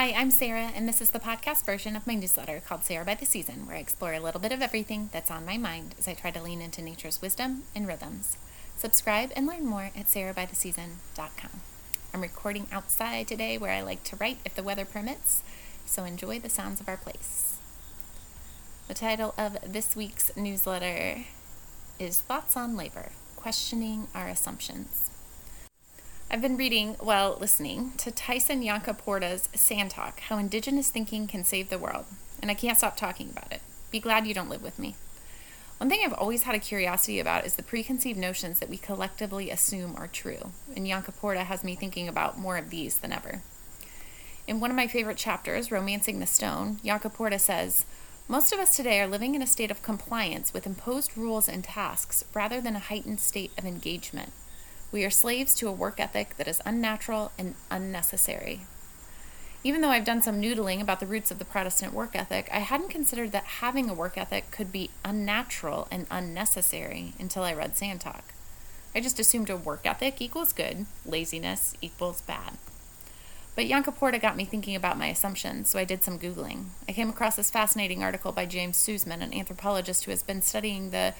Hi, I'm Sarah, and this is the podcast version of my newsletter called Sara by the Season, where I explore a little bit of everything that's on my mind as I try to lean into nature's wisdom and rhythms. Subscribe and learn more at sarahbytheseason.com. I'm recording outside today where I like to write if the weather permits, so enjoy the sounds of our place. The title of this week's newsletter is Thoughts on Labor Questioning Our Assumptions. I've been reading while listening to Tyson Yunkaporta's Sand Talk How Indigenous Thinking Can Save the World, and I can't stop talking about it. Be glad you don't live with me. One thing I've always had a curiosity about is the preconceived notions that we collectively assume are true, and Yunkaporta has me thinking about more of these than ever. In one of my favorite chapters, Romancing the Stone, Yunkaporta says, most of us today are living in a state of compliance with imposed rules and tasks rather than a heightened state of engagement. We are slaves to a work ethic that is unnatural and unnecessary. Even though I've done some noodling about the roots of the Protestant work ethic, I hadn't considered that having a work ethic could be unnatural and unnecessary until I read Sand Talk. I just assumed a work ethic equals good, laziness equals bad. But Yunkaporta got me thinking about my assumptions, so I did some Googling. I came across this fascinating article by James Suzman, an anthropologist who has been studying the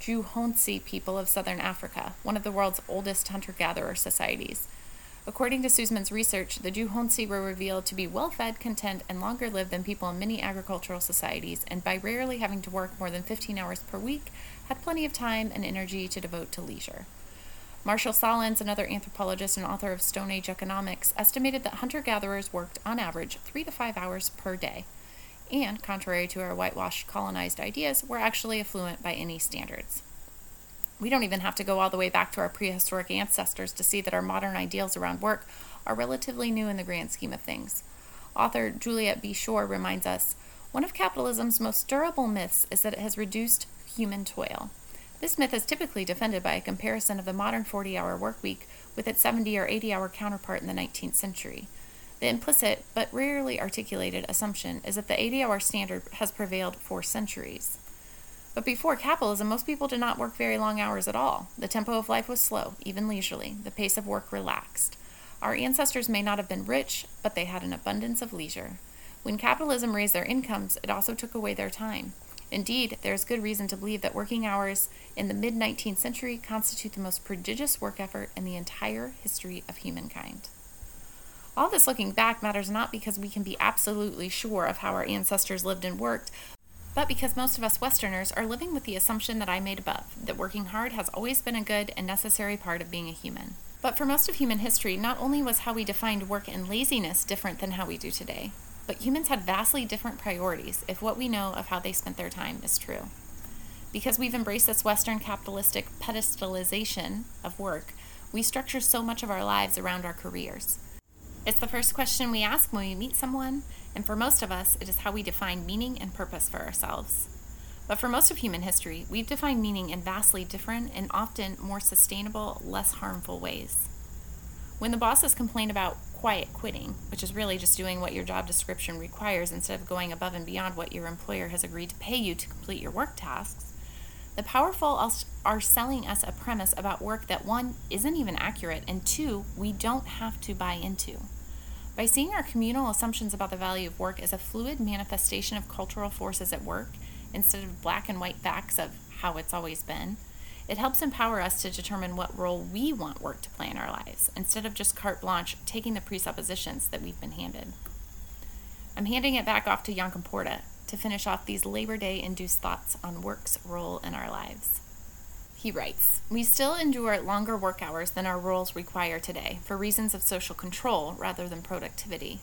Juhonsi people of southern Africa, one of the world's oldest hunter gatherer societies. According to Suzman's research, the Juhonsi were revealed to be well fed, content, and longer lived than people in many agricultural societies, and by rarely having to work more than 15 hours per week, had plenty of time and energy to devote to leisure. Marshall Sahlins, another anthropologist and author of Stone Age Economics, estimated that hunter gatherers worked on average three to five hours per day and, contrary to our whitewashed colonized ideas, we were actually affluent by any standards. We don't even have to go all the way back to our prehistoric ancestors to see that our modern ideals around work are relatively new in the grand scheme of things. Author Juliet B. Schor reminds us one of capitalism's most durable myths is that it has reduced human toil. This myth is typically defended by a comparison of the modern 40 hour workweek with its 70 or 80 hour counterpart in the 19th century. The implicit, but rarely articulated, assumption is that the 80 hour standard has prevailed for centuries. But before capitalism, most people did not work very long hours at all. The tempo of life was slow, even leisurely. The pace of work relaxed. Our ancestors may not have been rich, but they had an abundance of leisure. When capitalism raised their incomes, it also took away their time. Indeed, there is good reason to believe that working hours in the mid 19th century constitute the most prodigious work effort in the entire history of humankind. All this looking back matters not because we can be absolutely sure of how our ancestors lived and worked, but because most of us Westerners are living with the assumption that I made above that working hard has always been a good and necessary part of being a human. But for most of human history, not only was how we defined work and laziness different than how we do today, but humans had vastly different priorities if what we know of how they spent their time is true. Because we've embraced this Western capitalistic pedestalization of work, we structure so much of our lives around our careers. It's the first question we ask when we meet someone, and for most of us, it is how we define meaning and purpose for ourselves. But for most of human history, we've defined meaning in vastly different and often more sustainable, less harmful ways. When the bosses complain about quiet quitting, which is really just doing what your job description requires instead of going above and beyond what your employer has agreed to pay you to complete your work tasks, the powerful are selling us a premise about work that one, isn't even accurate, and two, we don't have to buy into. By seeing our communal assumptions about the value of work as a fluid manifestation of cultural forces at work, instead of black and white facts of how it's always been, it helps empower us to determine what role we want work to play in our lives, instead of just carte blanche taking the presuppositions that we've been handed. I'm handing it back off to Yunkaporta to finish off these Labor Day induced thoughts on work's role in our lives. He writes We still endure longer work hours than our roles require today for reasons of social control rather than productivity.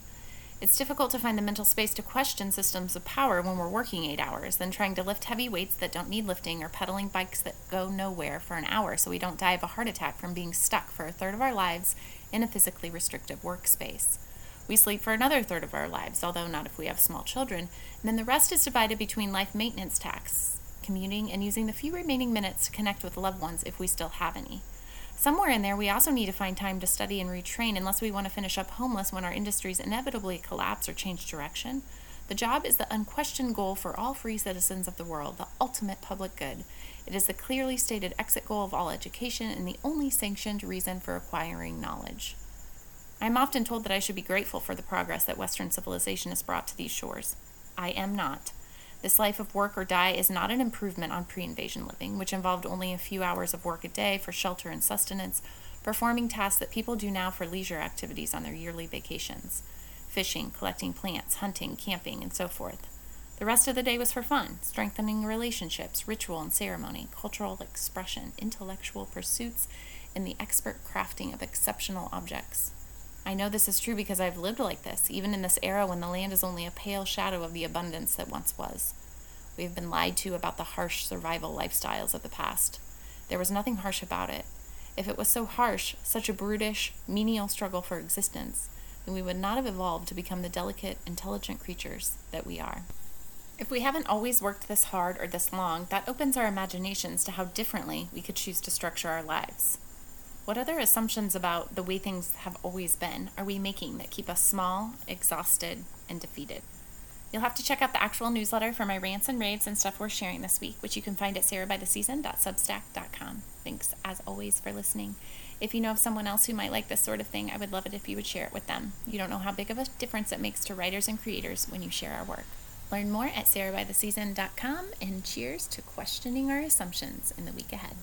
It's difficult to find the mental space to question systems of power when we're working eight hours than trying to lift heavy weights that don't need lifting or pedaling bikes that go nowhere for an hour so we don't die of a heart attack from being stuck for a third of our lives in a physically restrictive workspace. We sleep for another third of our lives, although not if we have small children, and then the rest is divided between life maintenance tasks, commuting, and using the few remaining minutes to connect with loved ones if we still have any. Somewhere in there, we also need to find time to study and retrain unless we want to finish up homeless when our industries inevitably collapse or change direction. The job is the unquestioned goal for all free citizens of the world, the ultimate public good. It is the clearly stated exit goal of all education and the only sanctioned reason for acquiring knowledge. I am often told that I should be grateful for the progress that Western civilization has brought to these shores. I am not. This life of work or die is not an improvement on pre invasion living, which involved only a few hours of work a day for shelter and sustenance, performing tasks that people do now for leisure activities on their yearly vacations fishing, collecting plants, hunting, camping, and so forth. The rest of the day was for fun, strengthening relationships, ritual and ceremony, cultural expression, intellectual pursuits, and the expert crafting of exceptional objects. I know this is true because I've lived like this, even in this era when the land is only a pale shadow of the abundance that once was. We have been lied to about the harsh survival lifestyles of the past. There was nothing harsh about it. If it was so harsh, such a brutish, menial struggle for existence, then we would not have evolved to become the delicate, intelligent creatures that we are. If we haven't always worked this hard or this long, that opens our imaginations to how differently we could choose to structure our lives. What other assumptions about the way things have always been are we making that keep us small, exhausted, and defeated? You'll have to check out the actual newsletter for my rants and raves and stuff we're sharing this week, which you can find at sarahbytheseason.substack.com. Thanks, as always, for listening. If you know of someone else who might like this sort of thing, I would love it if you would share it with them. You don't know how big of a difference it makes to writers and creators when you share our work. Learn more at sarahbytheseason.com and cheers to questioning our assumptions in the week ahead.